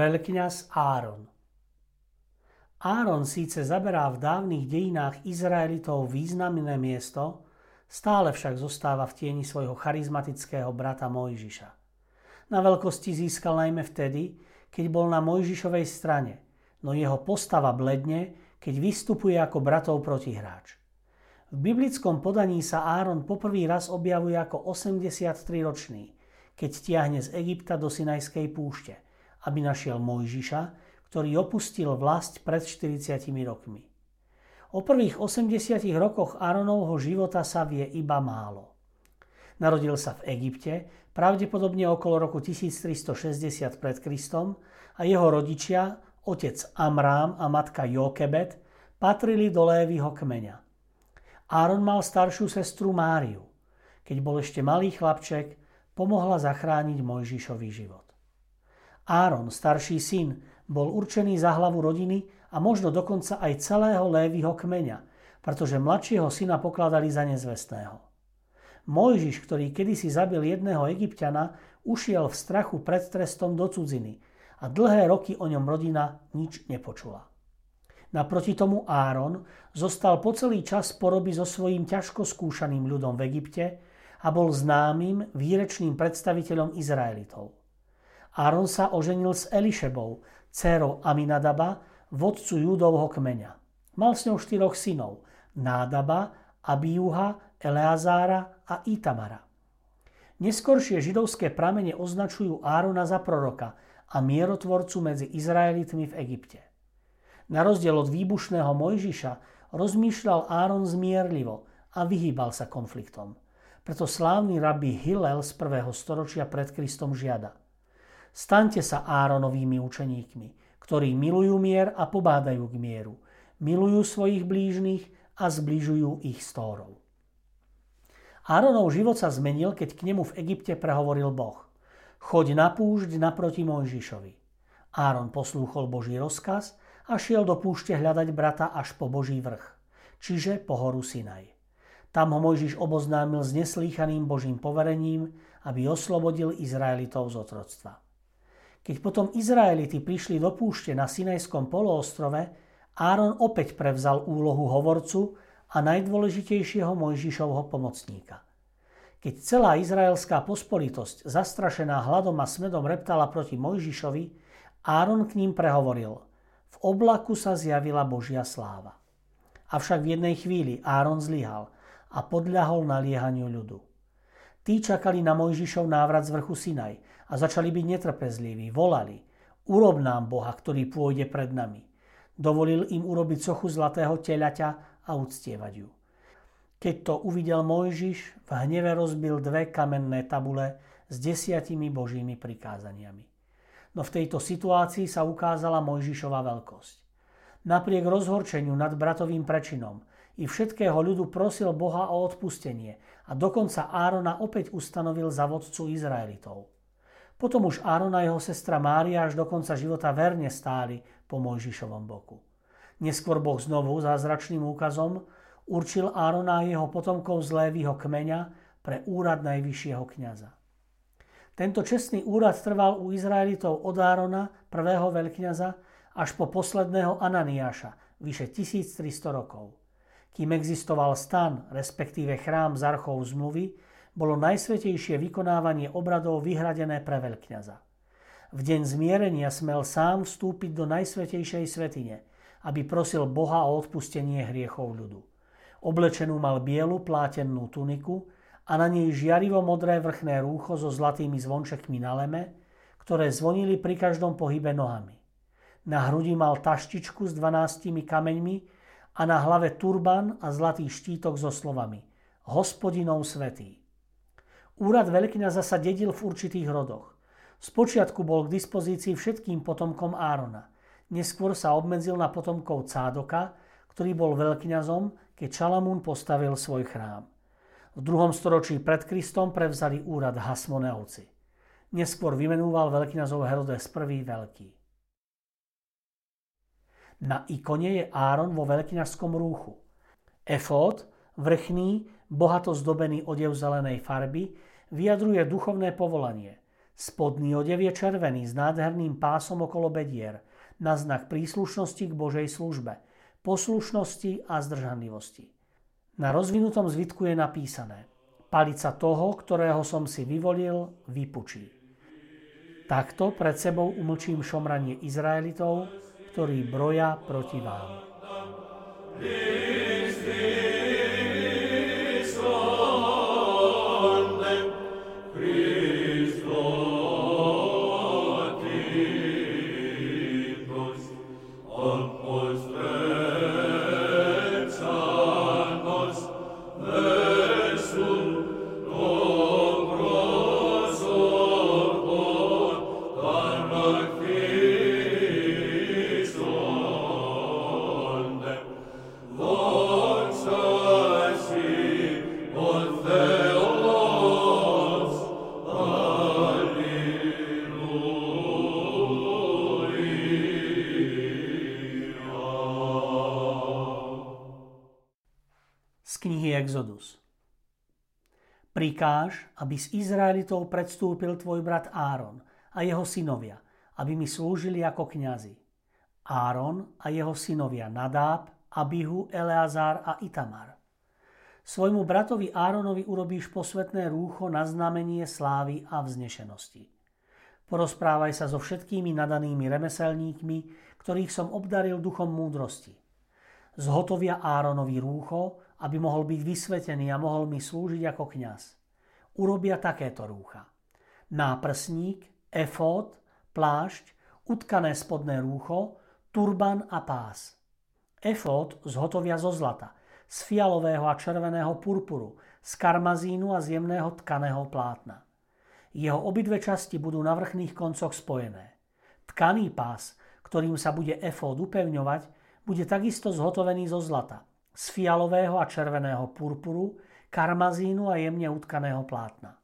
Veľkňaz Áron Áron síce zaberá v dávnych dejinách Izraelitov významné miesto, stále však zostáva v tieni svojho charizmatického brata Mojžiša. Na veľkosti získal najmä vtedy, keď bol na Mojžišovej strane, no jeho postava bledne, keď vystupuje ako bratov protihráč. V biblickom podaní sa Áron poprvý raz objavuje ako 83-ročný, keď tiahne z Egypta do Sinajskej púšte – aby našiel Mojžiša, ktorý opustil vlast pred 40 rokmi. O prvých 80 rokoch Áronovho života sa vie iba málo. Narodil sa v Egypte, pravdepodobne okolo roku 1360 pred Kristom a jeho rodičia, otec Amrám a matka Jokebet, patrili do Lévyho kmeňa. Áron mal staršiu sestru Máriu. Keď bol ešte malý chlapček, pomohla zachrániť Mojžišový život. Áron, starší syn, bol určený za hlavu rodiny a možno dokonca aj celého Lévyho kmeňa, pretože mladšieho syna pokladali za nezvestného. Mojžiš, ktorý kedysi zabil jedného egyptiana, ušiel v strachu pred trestom do cudziny a dlhé roky o ňom rodina nič nepočula. Naproti tomu Áron zostal po celý čas poroby so svojím ťažko skúšaným ľudom v Egypte a bol známym výrečným predstaviteľom Izraelitov. Áron sa oženil s Elišebou, dcérou Aminadaba, vodcu Júdovho kmeňa. Mal s ňou štyroch synov, Nádaba, Abiuha, Eleazára a Itamara. Neskoršie židovské pramene označujú Árona za proroka a mierotvorcu medzi Izraelitmi v Egypte. Na rozdiel od výbušného Mojžiša rozmýšľal Áron zmierlivo a vyhýbal sa konfliktom. Preto slávny rabbi Hillel z 1. storočia pred Kristom žiada. Staňte sa Áronovými učeníkmi, ktorí milujú mier a pobádajú k mieru. Milujú svojich blížnych a zbližujú ich stórov. Áronov život sa zmenil, keď k nemu v Egypte prehovoril Boh. Choď na púšť naproti Mojžišovi. Áron poslúchol Boží rozkaz a šiel do púšte hľadať brata až po Boží vrch, čiže po horu Sinaj. Tam ho Mojžiš oboznámil s neslýchaným Božím poverením, aby oslobodil Izraelitov z otroctva. Keď potom Izraeliti prišli do púšte na Sinajskom poloostrove, Áron opäť prevzal úlohu hovorcu a najdôležitejšieho Mojžišovho pomocníka. Keď celá izraelská pospolitosť, zastrašená hladom a smedom reptala proti Mojžišovi, Áron k ním prehovoril. V oblaku sa zjavila Božia sláva. Avšak v jednej chvíli Áron zlyhal a podľahol naliehaniu ľudu. Tí čakali na Mojžišov návrat z vrchu Sinaj a začali byť netrpezliví. Volali, urob nám Boha, ktorý pôjde pred nami. Dovolil im urobiť sochu zlatého telaťa a uctievať ju. Keď to uvidel Mojžiš, v hneve rozbil dve kamenné tabule s desiatimi božími prikázaniami. No v tejto situácii sa ukázala Mojžišova veľkosť. Napriek rozhorčeniu nad bratovým prečinom i všetkého ľudu prosil Boha o odpustenie a dokonca Árona opäť ustanovil za vodcu Izraelitov. Potom už Áron a jeho sestra Mária až do konca života verne stáli po Mojžišovom boku. Neskôr Boh znovu zázračným úkazom určil Árona a jeho potomkov z Lévyho kmeňa pre úrad najvyššieho kniaza. Tento čestný úrad trval u Izraelitov od Árona, prvého veľkňaza, až po posledného Ananiáša, vyše 1300 rokov. Kým existoval stan, respektíve chrám z archov zmluvy, bolo najsvetejšie vykonávanie obradov vyhradené pre veľkňaza. V deň zmierenia smel sám vstúpiť do najsvetejšej svetine, aby prosil Boha o odpustenie hriechov ľudu. Oblečenú mal bielu plátenú tuniku a na nej žiarivo modré vrchné rúcho so zlatými zvončekmi na leme, ktoré zvonili pri každom pohybe nohami. Na hrudi mal taštičku s dvanáctimi kameňmi a na hlave turban a zlatý štítok so slovami Hospodinov svetý. Úrad veľkňaza sa dedil v určitých rodoch. Spočiatku bol k dispozícii všetkým potomkom Árona. Neskôr sa obmedzil na potomkov Cádoka, ktorý bol veľkňazom, keď Šalamún postavil svoj chrám. V druhom storočí pred Kristom prevzali úrad Hasmoneovci. Neskôr vymenúval veľkňazov Herodes I. Veľký. Na ikone je Áron vo veľkňazskom rúchu. Efód, vrchný, bohato zdobený odev zelenej farby, vyjadruje duchovné povolanie. Spodný odev je červený s nádherným pásom okolo bedier, na znak príslušnosti k Božej službe, poslušnosti a zdržanlivosti. Na rozvinutom zvitku je napísané Palica toho, ktorého som si vyvolil, vypučí. Takto pred sebou umlčím šomranie Izraelitov, ktorí broja proti vám. knihy Exodus. Prikáž, aby z Izraelitov predstúpil tvoj brat Áron a jeho synovia, aby mi slúžili ako kňazi. Áron a jeho synovia Nadáb, Abihu, Eleazár a Itamar. Svojmu bratovi Áronovi urobíš posvetné rúcho na znamenie slávy a vznešenosti. Porozprávaj sa so všetkými nadanými remeselníkmi, ktorých som obdaril duchom múdrosti. Zhotovia Áronovi rúcho aby mohol byť vysvetený a mohol mi slúžiť ako kňaz. Urobia takéto rúcha. Náprsník, efód, plášť, utkané spodné rúcho, turban a pás. Efód zhotovia zo zlata, z fialového a červeného purpuru, z karmazínu a z jemného tkaného plátna. Jeho obidve časti budú na vrchných koncoch spojené. Tkaný pás, ktorým sa bude efód upevňovať, bude takisto zhotovený zo zlata – z fialového a červeného purpuru, karmazínu a jemne utkaného plátna.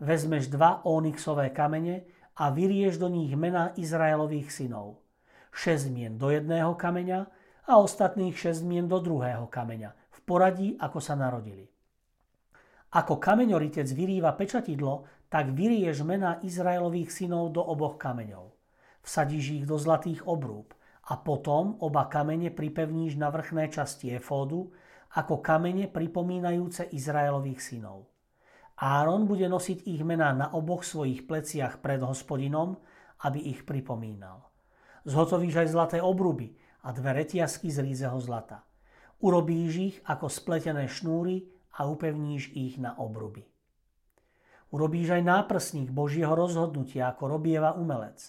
Vezmeš dva onyxové kamene a vyrieš do nich mena Izraelových synov. Šesť mien do jedného kameňa a ostatných šesť mien do druhého kameňa, v poradí, ako sa narodili. Ako kameňoritec vyrýva pečatidlo, tak vyrieš mena Izraelových synov do oboch kameňov. Vsadíš ich do zlatých obrúb a potom oba kamene pripevníš na vrchné časti efódu ako kamene pripomínajúce Izraelových synov. Áron bude nosiť ich mená na oboch svojich pleciach pred hospodinom, aby ich pripomínal. Zhotovíš aj zlaté obruby a dve retiasky z rízeho zlata. Urobíš ich ako spletené šnúry a upevníš ich na obruby. Urobíš aj náprsník Božieho rozhodnutia, ako robieva umelec.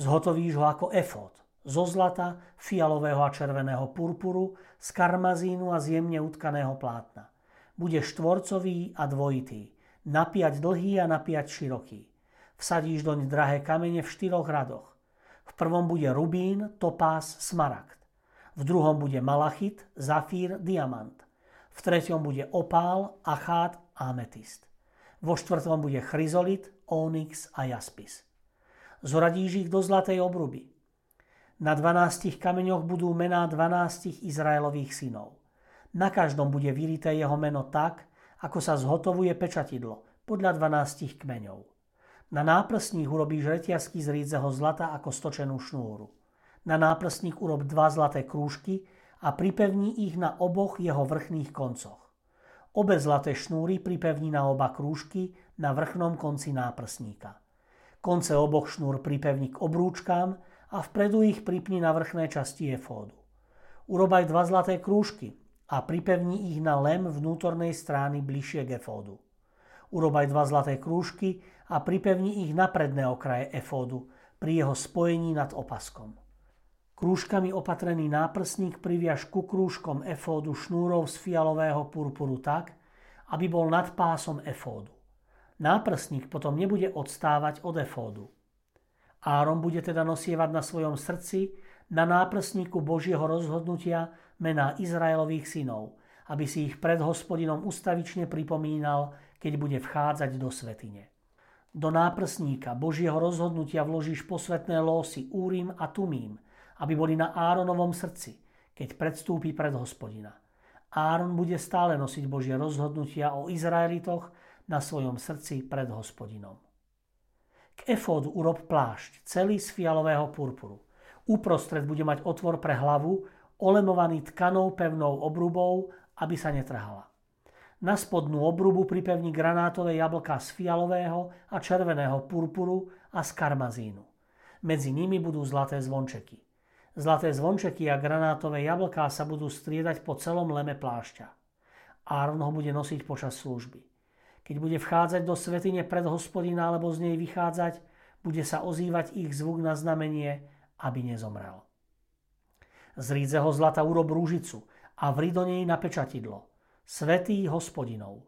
Zhotovíš ho ako efód zo zlata, fialového a červeného purpuru, z karmazínu a z jemne utkaného plátna. Bude štvorcový a dvojitý, napiať dlhý a napiať široký. Vsadíš doň drahé kamene v štyroch radoch. V prvom bude rubín, topás, smaragd. V druhom bude malachit, zafír, diamant. V treťom bude opál, achát ametist. Vo štvrtom bude chryzolit, onyx a jaspis. Zoradíš ich do zlatej obruby. Na dvanástich kameňoch budú mená dvanástich Izraelových synov. Na každom bude vyrité jeho meno tak, ako sa zhotovuje pečatidlo, podľa dvanástich kmeňov. Na náprstník urobíš reťazky z rídzeho zlata ako stočenú šnúru. Na náprstník urob dva zlaté krúžky a pripevní ich na oboch jeho vrchných koncoch. Obe zlaté šnúry pripevní na oba krúžky na vrchnom konci náprstníka. Konce oboch šnúr pripevní k obrúčkám a vpredu ich pripni na vrchné časti efódu. Urobaj dva zlaté krúžky a pripevni ich na lem vnútornej strany bližšie k efódu. Urobaj dva zlaté krúžky a pripevni ich na predné okraje efódu pri jeho spojení nad opaskom. Krúžkami opatrený náprsník priviaž ku krúžkom efódu šnúrov z fialového purpuru tak, aby bol nad pásom efódu. Náprsník potom nebude odstávať od efódu. Áron bude teda nosievať na svojom srdci na náprsníku Božieho rozhodnutia mená Izraelových synov, aby si ich pred hospodinom ustavične pripomínal, keď bude vchádzať do svetine. Do náprsníka Božieho rozhodnutia vložíš posvetné losy Úrim a Tumím, aby boli na Áronovom srdci, keď predstúpi pred hospodina. Áron bude stále nosiť Božie rozhodnutia o Izraelitoch na svojom srdci pred hospodinom. K efódu urob plášť, celý z fialového purpuru. Uprostred bude mať otvor pre hlavu, olemovaný tkanou pevnou obrubou, aby sa netrhala. Na spodnú obrubu pripevní granátové jablka z fialového a červeného purpuru a z karmazínu. Medzi nimi budú zlaté zvončeky. Zlaté zvončeky a granátové jablká sa budú striedať po celom leme plášťa. Áron ho bude nosiť počas služby. Keď bude vchádzať do svetine pred hospodina alebo z nej vychádzať, bude sa ozývať ich zvuk na znamenie, aby nezomrel. Z rídzeho zlata urob rúžicu a vri do nej napečatidlo. Svetý hospodinov.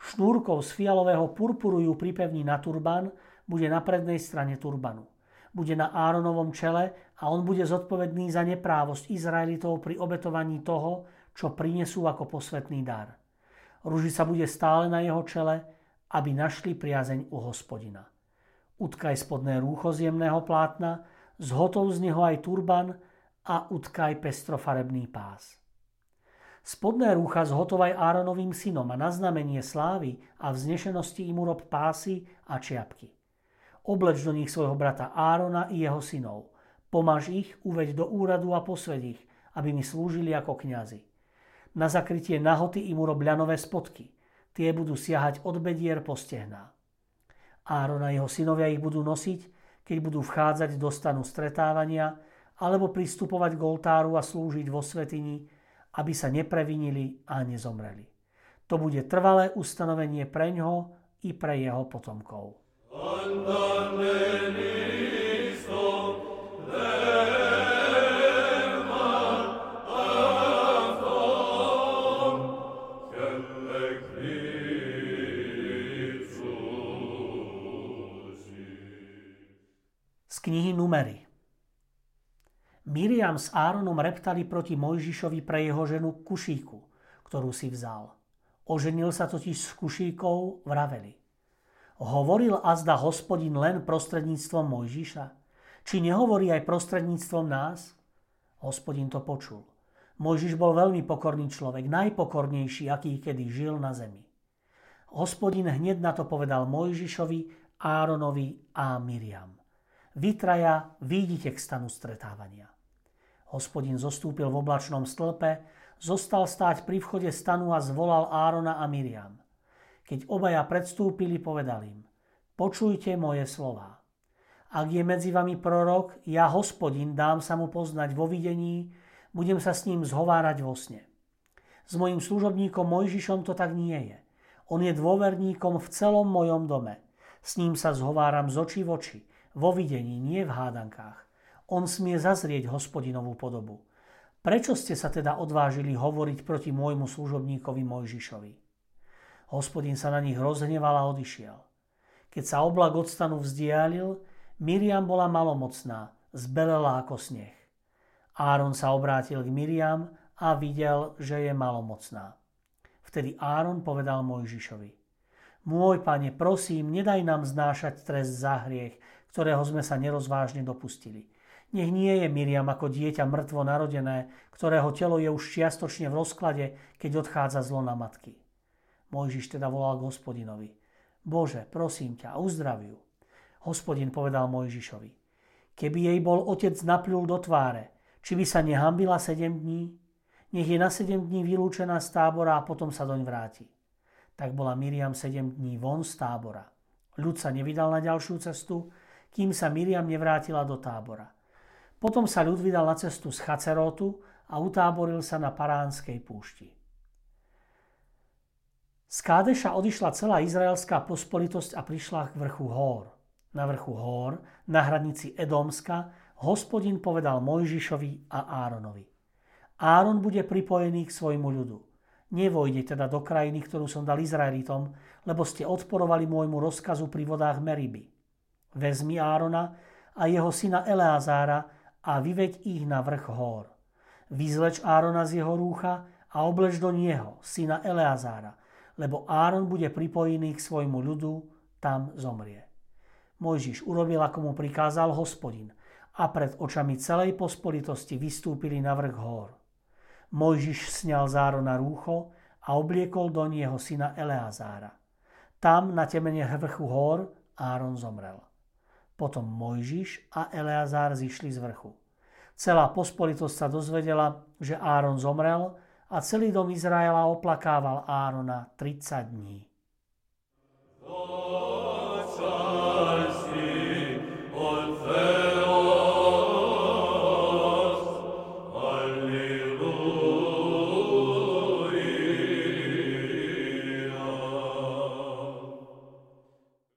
Šnúrkou z fialového purpuru ju pripevní na turban, bude na prednej strane turbanu. Bude na Áronovom čele a on bude zodpovedný za neprávosť Izraelitov pri obetovaní toho, čo prinesú ako posvetný dar. Ružica bude stále na jeho čele, aby našli priazeň u hospodina. Utkaj spodné rúcho z jemného plátna, zhotov z neho aj turban a utkaj pestrofarebný pás. Spodné rúcha zhotovaj Áronovým synom a na znamenie slávy a vznešenosti im urob pásy a čiapky. Obleč do nich svojho brata Árona i jeho synov. Pomáž ich, uveď do úradu a posved ich, aby mi slúžili ako kňazi. Na zakrytie nahoty im urob ľanové spodky. Tie budú siahať od bedier po stehná. Áron a jeho synovia ich budú nosiť, keď budú vchádzať do stanu stretávania alebo pristupovať k oltáru a slúžiť vo svetini, aby sa neprevinili a nezomreli. To bude trvalé ustanovenie pre ňoho i pre jeho potomkov. knihy Miriam s Áronom reptali proti Mojžišovi pre jeho ženu Kušíku, ktorú si vzal. Oženil sa totiž s Kušíkou, vraveli. Hovoril azda hospodin len prostredníctvom Mojžiša? Či nehovorí aj prostredníctvom nás? Hospodin to počul. Mojžiš bol veľmi pokorný človek, najpokornejší, aký kedy žil na zemi. Hospodin hneď na to povedal Mojžišovi, Áronovi a Miriam. Vytraja, výjdite k stanu stretávania. Hospodin zostúpil v oblačnom stĺpe, zostal stáť pri vchode stanu a zvolal Árona a Miriam. Keď obaja predstúpili, povedal im, počujte moje slova. Ak je medzi vami prorok, ja, hospodin, dám sa mu poznať vo videní, budem sa s ním zhovárať vo sne. S mojim služobníkom Mojžišom to tak nie je. On je dôverníkom v celom mojom dome. S ním sa zhováram z očí v oči vo videní, nie v hádankách. On smie zazrieť hospodinovú podobu. Prečo ste sa teda odvážili hovoriť proti môjmu služobníkovi Mojžišovi? Hospodin sa na nich rozhneval a odišiel. Keď sa oblak od stanu vzdialil, Miriam bola malomocná, zbelela ako sneh. Áron sa obrátil k Miriam a videl, že je malomocná. Vtedy Áron povedal Mojžišovi. Môj pane, prosím, nedaj nám znášať trest za hriech, ktorého sme sa nerozvážne dopustili. Nech nie je Miriam ako dieťa mŕtvo narodené, ktorého telo je už čiastočne v rozklade, keď odchádza zlo na matky. Mojžiš teda volal k hospodinovi. Bože, prosím ťa, uzdrav ju. Hospodin povedal Mojžišovi. Keby jej bol otec napľul do tváre, či by sa nehambila sedem dní? Nech je na sedem dní vylúčená z tábora a potom sa doň vráti. Tak bola Miriam sedem dní von z tábora. Ľud sa nevydal na ďalšiu cestu, kým sa Miriam nevrátila do tábora. Potom sa ľud vydal na cestu z Chacerotu a utáboril sa na Paránskej púšti. Z Kádeša odišla celá izraelská pospolitosť a prišla k vrchu Hór. Na vrchu Hór, na hranici Edomska, hospodin povedal Mojžišovi a Áronovi. Áron bude pripojený k svojmu ľudu. Nevojde teda do krajiny, ktorú som dal Izraelitom, lebo ste odporovali môjmu rozkazu pri vodách Meriby. Vezmi Árona a jeho syna Eleazára a vyveď ich na vrch Hór. Vyzleč Árona z jeho rúcha a obleč do nieho, syna Eleazára, lebo Áron bude pripojený k svojmu ľudu, tam zomrie. Mojžiš urobil, ako mu prikázal hospodin a pred očami celej pospolitosti vystúpili na vrch hor. Mojžiš sňal z Árona rúcho a obliekol do nieho syna Eleazára. Tam na temene vrchu hor Áron zomrel. Potom Mojžiš a Eleazár zišli z vrchu. Celá pospolitosť sa dozvedela, že Áron zomrel a celý dom Izraela oplakával Árona 30 dní.